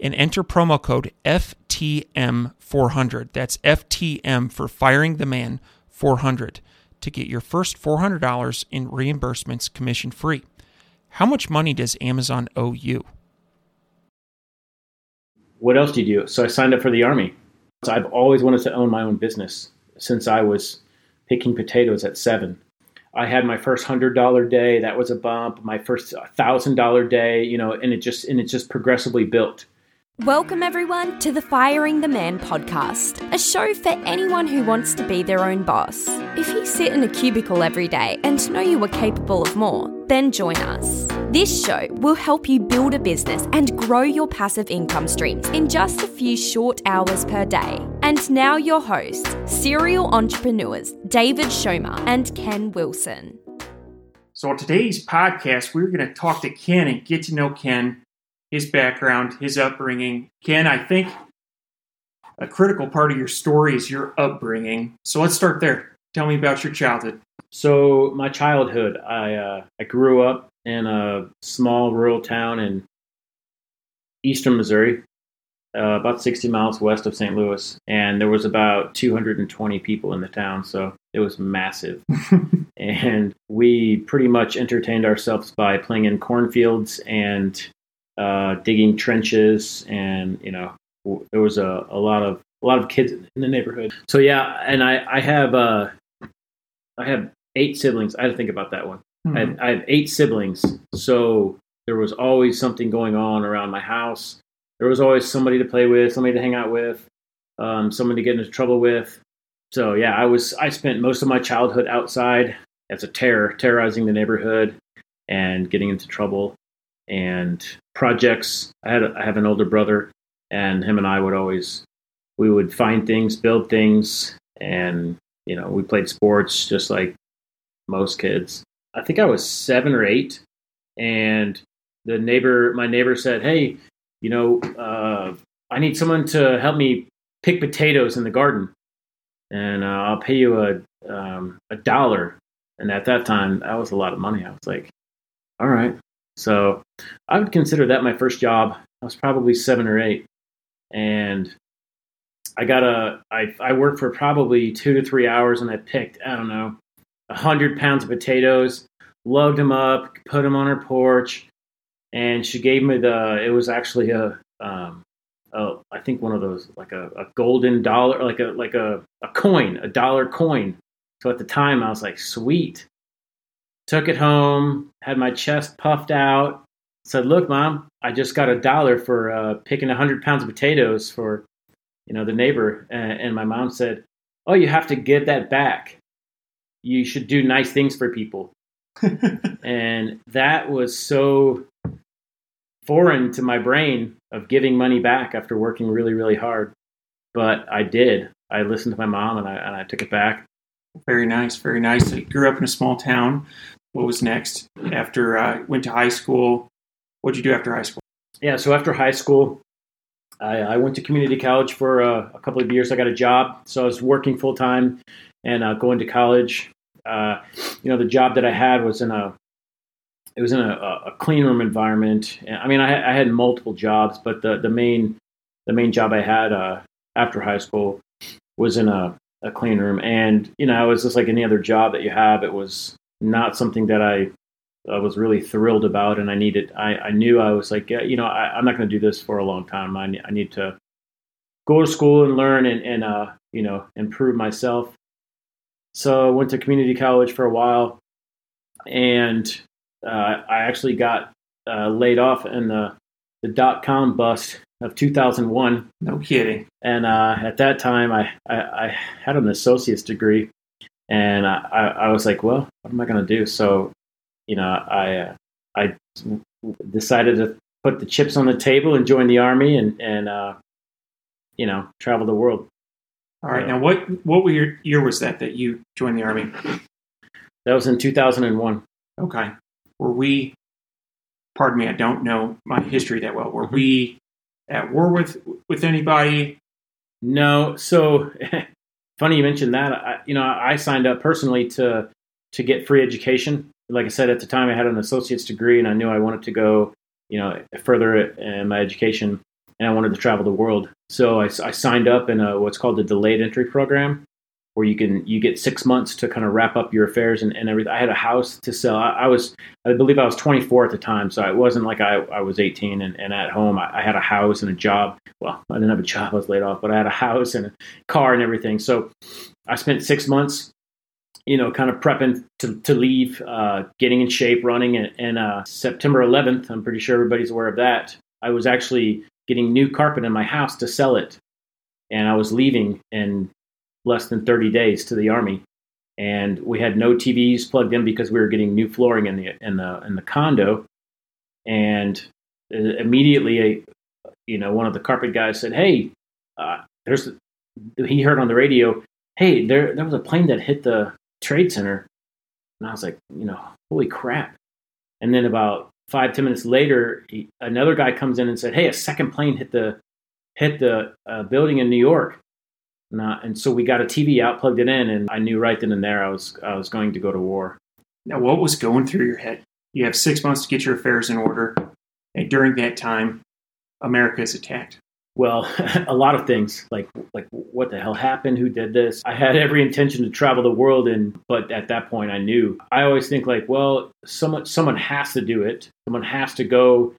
and enter promo code FTM400. That's FTM for Firing the Man 400 to get your first $400 in reimbursements commission free. How much money does Amazon owe you? What else do you do? So I signed up for the Army. So I've always wanted to own my own business since I was picking potatoes at seven. I had my first hundred dollar day. That was a bump. My first thousand dollar day, you know, and it just and it just progressively built. Welcome, everyone, to the Firing the Man podcast, a show for anyone who wants to be their own boss. If you sit in a cubicle every day and know you are capable of more, then join us. This show will help you build a business and grow your passive income streams in just a few short hours per day. And now, your hosts, serial entrepreneurs David Schomer and Ken Wilson. So, on today's podcast, we're going to talk to Ken and get to know Ken his background, his upbringing. Ken, I think a critical part of your story is your upbringing. So let's start there. Tell me about your childhood. So my childhood, I uh, I grew up in a small rural town in eastern Missouri, uh, about 60 miles west of St. Louis, and there was about 220 people in the town, so it was massive. and we pretty much entertained ourselves by playing in cornfields and uh, digging trenches, and you know there was a, a lot of a lot of kids in the neighborhood. So yeah, and I I have uh, I have eight siblings. I had to think about that one. Mm-hmm. I, have, I have eight siblings, so there was always something going on around my house. There was always somebody to play with, somebody to hang out with, um, someone to get into trouble with. So yeah, I was I spent most of my childhood outside as a terror, terrorizing the neighborhood and getting into trouble and projects. I had I have an older brother, and him and I would always we would find things, build things, and you know we played sports just like most kids. I think I was seven or eight, and the neighbor, my neighbor said, "Hey, you know, uh, I need someone to help me pick potatoes in the garden, and uh, I'll pay you a um, a dollar." And at that time, that was a lot of money. I was like, "All right." So I would consider that my first job. I was probably seven or eight, and I got a. I I worked for probably two to three hours, and I picked I don't know hundred pounds of potatoes, lugged them up, put them on her porch, and she gave me the. It was actually a. Um, oh, I think one of those like a, a golden dollar, like a like a, a coin, a dollar coin. So at the time, I was like, sweet took it home, had my chest puffed out, said, "Look, mom, I just got a dollar for uh, picking hundred pounds of potatoes for, you know, the neighbor." And, and my mom said, "Oh, you have to give that back. You should do nice things for people." and that was so foreign to my brain of giving money back after working really, really hard. But I did. I listened to my mom and I, and I took it back. Very nice, very nice. I grew up in a small town what was next after I went to high school? What did you do after high school? Yeah, so after high school, I, I went to community college for uh, a couple of years. I got a job, so I was working full time and uh, going to college. Uh, you know, the job that I had was in a it was in a, a clean room environment. I mean, I, I, had multiple jobs, but the, the main the main job I had uh, after high school was in a, a clean room, and you know, it was just like any other job that you have. It was not something that I, I was really thrilled about, and I needed. I, I knew I was like, yeah, you know, I, am not going to do this for a long time. I, I need to go to school and learn and, and uh, you know, improve myself. So I went to community college for a while, and uh, I actually got uh, laid off in the the dot com bust of 2001. No kidding. And uh, at that time, I, I, I, had an associate's degree, and I, I was like, well, what am I going to do? So, you know, I uh, I decided to put the chips on the table and join the army and and uh, you know travel the world. All right. Now, what what year, year was that that you joined the army? That was in 2001. Okay. Were we? Pardon me, I don't know my history that well. Were we at war with with anybody? No. So funny you mentioned that. I, you know, I signed up personally to to get free education. Like I said at the time, I had an associate's degree, and I knew I wanted to go, you know, further in my education, and I wanted to travel the world. So I, I signed up in a, what's called the delayed entry program, where you can you get six months to kind of wrap up your affairs and, and everything. I had a house to sell. I, I, was I believe I was 24 at the time, so it wasn't like I, I was 18 and, and at home. I, I, had a house and a job. Well, I didn't have a job; I was laid off, but I had a house and a car and everything. So I spent six months, you know, kind of prepping to to leave, uh, getting in shape, running. And, and uh, September 11th, I'm pretty sure everybody's aware of that. I was actually getting new carpet in my house to sell it and I was leaving and less than 30 days to the army. And we had no TVs plugged in because we were getting new flooring in the in the in the condo. And uh, immediately you know one of the carpet guys said hey uh, there's he heard on the radio hey there there was a plane that hit the trade center. And I was like you know holy crap. And then about five ten minutes later he, another guy comes in and said hey a second plane hit the hit the uh, building in New York not, and so we got a TV out, plugged it in, and I knew right then and there I was I was going to go to war. Now, what was going through your head? You have six months to get your affairs in order, and during that time, America is attacked. Well, a lot of things like like what the hell happened? Who did this? I had every intention to travel the world, and but at that point, I knew. I always think like, well, someone someone has to do it. Someone has to go,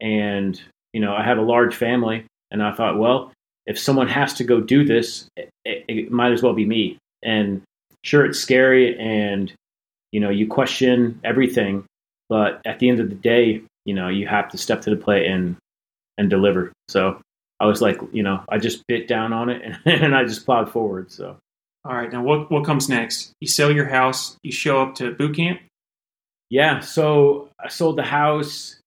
and you know, I had a large family, and I thought, well, if someone has to go do this, it, it, might as well be me. And sure, it's scary, and you know, you question everything, but at the end of the day, you know, you have to step to the plate and and deliver. So I was like, you know, I just bit down on it and, and I just plowed forward. So. All right. Now, what what comes next? You sell your house. You show up to boot camp. Yeah. So I sold the house.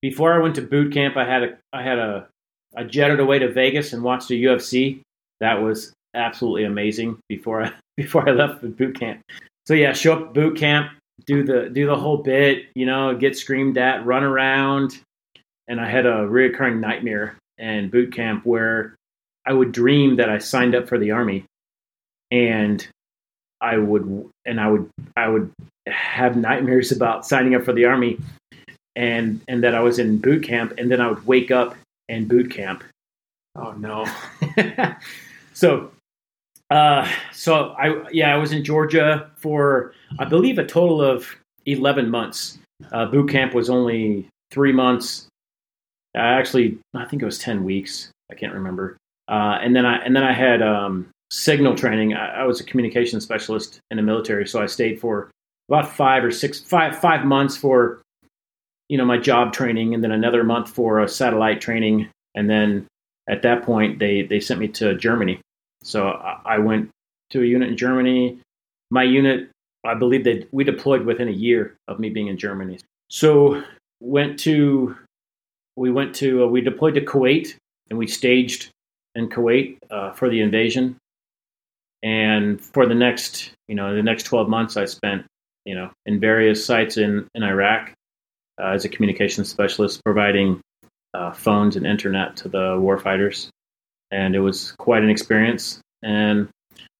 Before I went to boot camp, I had a I had a I jetted away to Vegas and watched the UFC. That was absolutely amazing before I before I left the boot camp. So yeah, show up boot camp, do the do the whole bit, you know, get screamed at, run around, and I had a reoccurring nightmare in boot camp where I would dream that I signed up for the army, and I would and I would I would have nightmares about signing up for the army, and and that I was in boot camp, and then I would wake up and boot camp. Oh no. so uh, so I yeah I was in Georgia for I believe a total of eleven months. Uh, boot camp was only three months. I actually, I think it was ten weeks. I can't remember. Uh, and then I and then I had um, signal training. I, I, was a communication specialist in the military, so I stayed for about five or six five five months for you know my job training and then another month for a satellite training. And then at that point they they sent me to germany. So i went to a unit in germany. My unit i believe that we deployed within a year of me being in germany. So went to we went to uh, we deployed to kuwait and we staged in kuwait uh, for the invasion. And for the next you know the next 12 months i spent you know in various sites in in iraq uh, as a communications specialist, providing uh, phones and internet to the warfighters, and it was quite an experience. And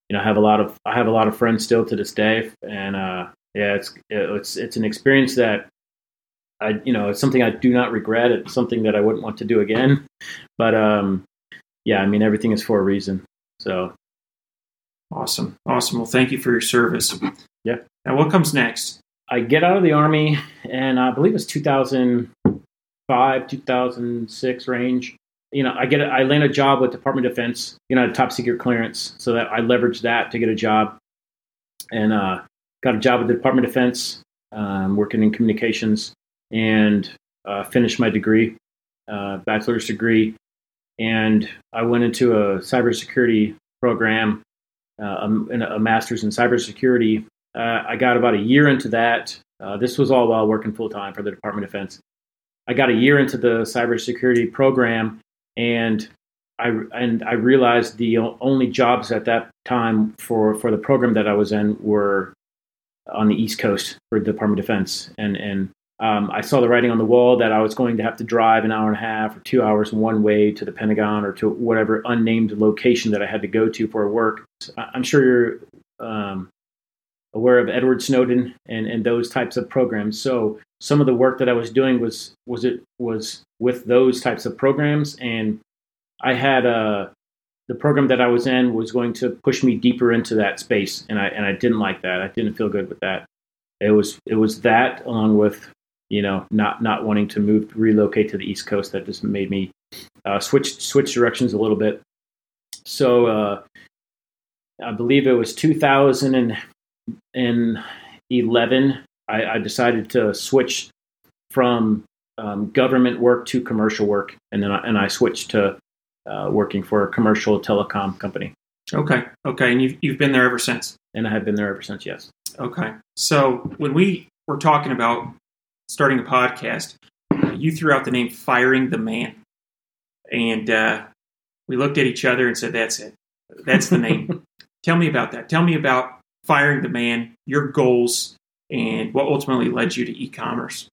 you know, I have a lot of I have a lot of friends still to this day, and uh, yeah, it's it's it's an experience that I you know it's something I do not regret. It's something that I wouldn't want to do again, but um, yeah, I mean everything is for a reason. So awesome, awesome. Well, thank you for your service. Yeah. Now, what comes next? I get out of the army, and I believe it's 2005, 2006 range. You know, I get a, I land a job with Department of Defense. You know, top secret clearance, so that I leveraged that to get a job, and uh, got a job with the Department of Defense, um, working in communications, and uh, finished my degree, uh, bachelor's degree, and I went into a cybersecurity program, uh, a, a master's in cybersecurity uh, I got about a year into that. Uh, this was all while working full time for the Department of Defense. I got a year into the cybersecurity program, and I and I realized the only jobs at that time for for the program that I was in were on the East Coast for the Department of Defense, and and um, I saw the writing on the wall that I was going to have to drive an hour and a half or two hours one way to the Pentagon or to whatever unnamed location that I had to go to for work. I'm sure you're um, aware of Edward Snowden and, and those types of programs. So some of the work that I was doing was was it was with those types of programs, and I had a uh, the program that I was in was going to push me deeper into that space, and I and I didn't like that. I didn't feel good with that. It was it was that along with you know not not wanting to move relocate to the East Coast that just made me uh, switch switch directions a little bit. So uh, I believe it was 2011. I, I decided to switch from um, government work to commercial work, and then I, and I switched to uh, working for a commercial telecom company. Okay, okay, and you've you've been there ever since. And I have been there ever since. Yes. Okay, so when we were talking about starting a podcast, you threw out the name "Firing the Man," and uh, we looked at each other and said, "That's it. That's the name." Tell me about that. Tell me about firing the man, your goals, and what ultimately led you to e-commerce.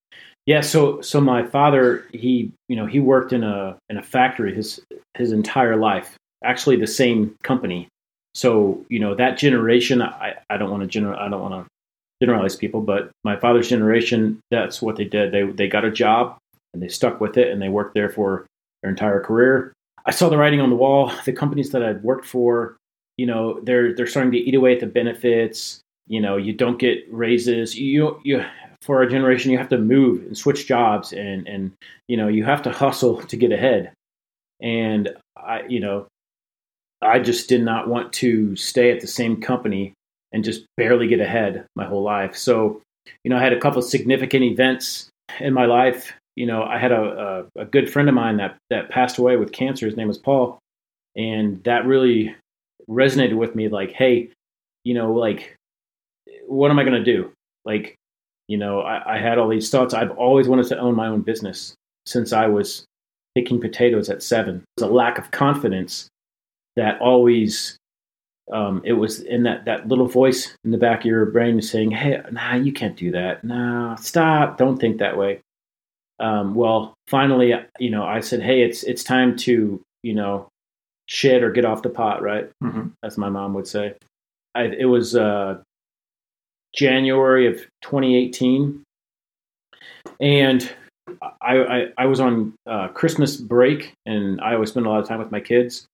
Yeah, so so my father, he you know he worked in a in a factory his his entire life. Actually, the same company. So you know that generation, I, I don't want to general I don't want to generalize people, but my father's generation, that's what they did. They they got a job and they stuck with it and they worked there for their entire career. I saw the writing on the wall. The companies that I'd worked for, you know, they're they're starting to eat away at the benefits. You know, you don't get raises. You you for our generation, you have to move and switch jobs, and and you know, you have to hustle to get ahead. And I, you know, I just did not want to stay at the same company and just barely get ahead my whole life. So, you know, I had a couple significant events in my life. You know, I had a, a, a good friend of mine that that passed away with cancer. His name was Paul, and that really resonated with me. Like, hey, you know, like, what am I going to do? Like, you know, I, I had all these thoughts. I've always wanted to own my own business since I was picking potatoes at seven. It was a lack of confidence that always um, it was in that, that little voice in the back of your brain saying, Hey, nah, you can't do that. Nah, stop. Don't think that way. Um, well, finally, you know, I said, Hey, it's, it's time to, you know, shit or get off the pot, right? Mm-hmm. As my mom would say. I, it was uh, January of 2018. And I, I, I was on uh, Christmas break and I always spend a lot of time with my kids.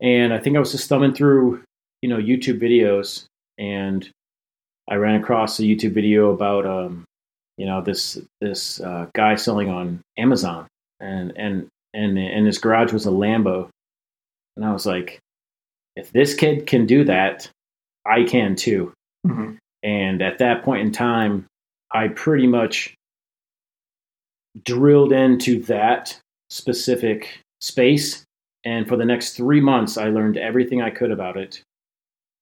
And I think I was just thumbing through, you know, YouTube videos and I ran across a YouTube video about, um, you know, this, this uh, guy selling on Amazon and, and, and, and his garage was a Lambo. And I was like, if this kid can do that, I can too. Mm-hmm. And at that point in time, I pretty much drilled into that specific space. And for the next three months, I learned everything I could about it.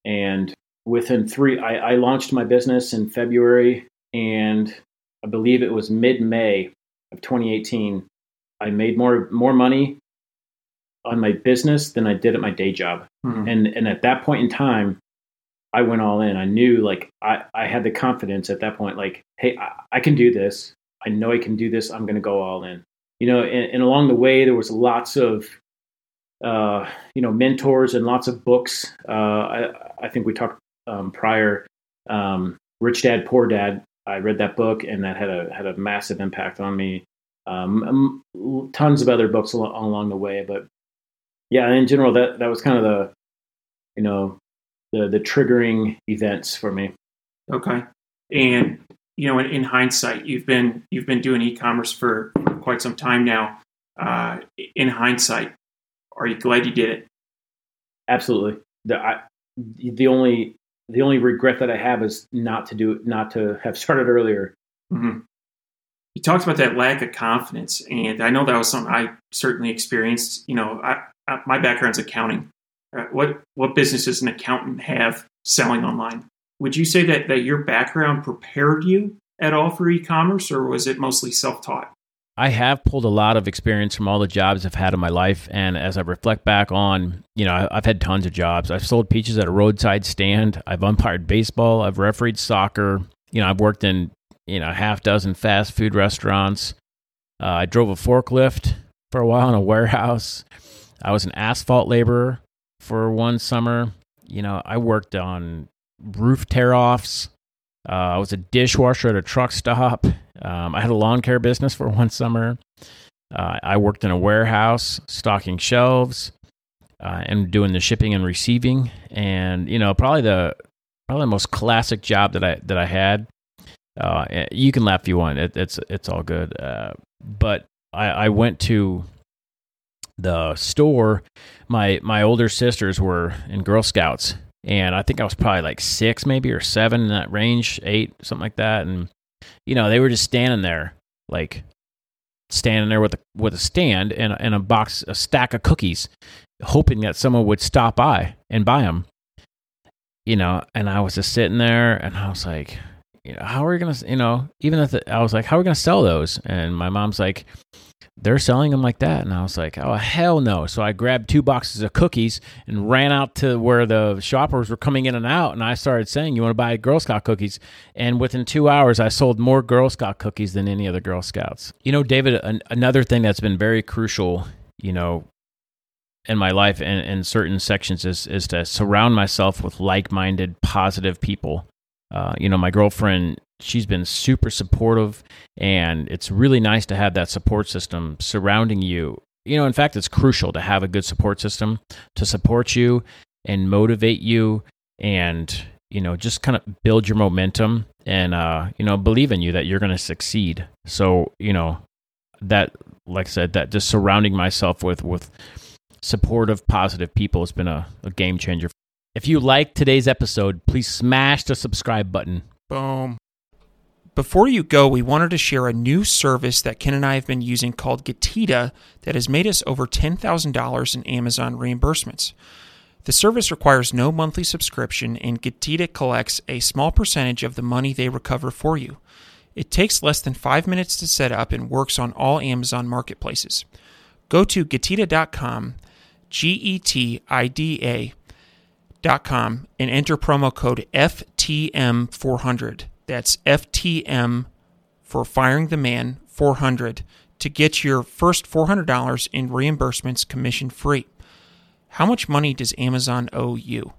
And within three, I, I launched my business in February. And I believe it was mid May of 2018. I made more, more money on my business than I did at my day job. Mm-hmm. And, and at that point in time, I went all in. I knew like I, I had the confidence at that point, like, hey, I, I can do this. I know I can do this. I'm going to go all in. You know, and, and, along the way, there was lots of, uh, you know, mentors and lots of books. Uh, I, I think we talked um, prior, um, Rich Dad Poor Dad. I read that book, and that had a had a massive impact on me. Um, tons of other books along, along the way, but yeah, in general, that that was kind of the, you know, the the triggering events for me. Okay, and you know, in, in hindsight, you've been you've been doing e-commerce for, for quite some time now. Uh, in hindsight, are you glad you did it? Absolutely. The I, the only the only regret that I have is not to do not to have started earlier. Mm-hmm. You talked about that lack of confidence, and I know that was something I certainly experienced. You know, I, I, my background's accounting, uh, what what business does an accountant have selling online? Would you say that that your background prepared you at all for e-commerce, or was it mostly self-taught? I have pulled a lot of experience from all the jobs I've had in my life. And as I reflect back on, you know, I've had tons of jobs. I've sold peaches at a roadside stand. I've umpired baseball. I've refereed soccer. You know, I've worked in, you know, a half dozen fast food restaurants. Uh, I drove a forklift for a while in a warehouse. I was an asphalt laborer for one summer. You know, I worked on roof tear offs. Uh, I was a dishwasher at a truck stop. Um, I had a lawn care business for one summer. Uh, I worked in a warehouse stocking shelves uh, and doing the shipping and receiving. And you know, probably the probably the most classic job that I that I had. Uh, eh, you can laugh if you want. It, it's it's all good. Uh, but I, I went to the store. My my older sisters were in Girl Scouts, and I think I was probably like six, maybe or seven in that range, eight, something like that. And you know, they were just standing there, like standing there with a with a stand and and a box, a stack of cookies, hoping that someone would stop by and buy them. You know, and I was just sitting there, and I was like, you know, how are we gonna, you know, even if the, I was like, how are we gonna sell those? And my mom's like, they're selling them like that. And I was like, oh, hell no. So I grabbed two boxes of cookies and ran out to where the shoppers were coming in and out. And I started saying, you want to buy Girl Scout cookies? And within two hours, I sold more Girl Scout cookies than any other Girl Scouts. You know, David, an- another thing that's been very crucial, you know, in my life and in certain sections is, is to surround myself with like minded, positive people. Uh, you know, my girlfriend she's been super supportive and it's really nice to have that support system surrounding you. You know in fact it's crucial to have a good support system to support you and motivate you and you know just kind of build your momentum and uh you know believe in you that you're going to succeed. So you know that like i said that just surrounding myself with with supportive positive people has been a, a game changer if you like today's episode please smash the subscribe button boom before you go, we wanted to share a new service that Ken and I have been using called Getida that has made us over $10,000 in Amazon reimbursements. The service requires no monthly subscription, and Getida collects a small percentage of the money they recover for you. It takes less than five minutes to set up and works on all Amazon marketplaces. Go to Getida.com, G E T I D A.com, and enter promo code FTM400. That's FTM for Firing the Man 400 to get your first $400 in reimbursements commission free. How much money does Amazon owe you?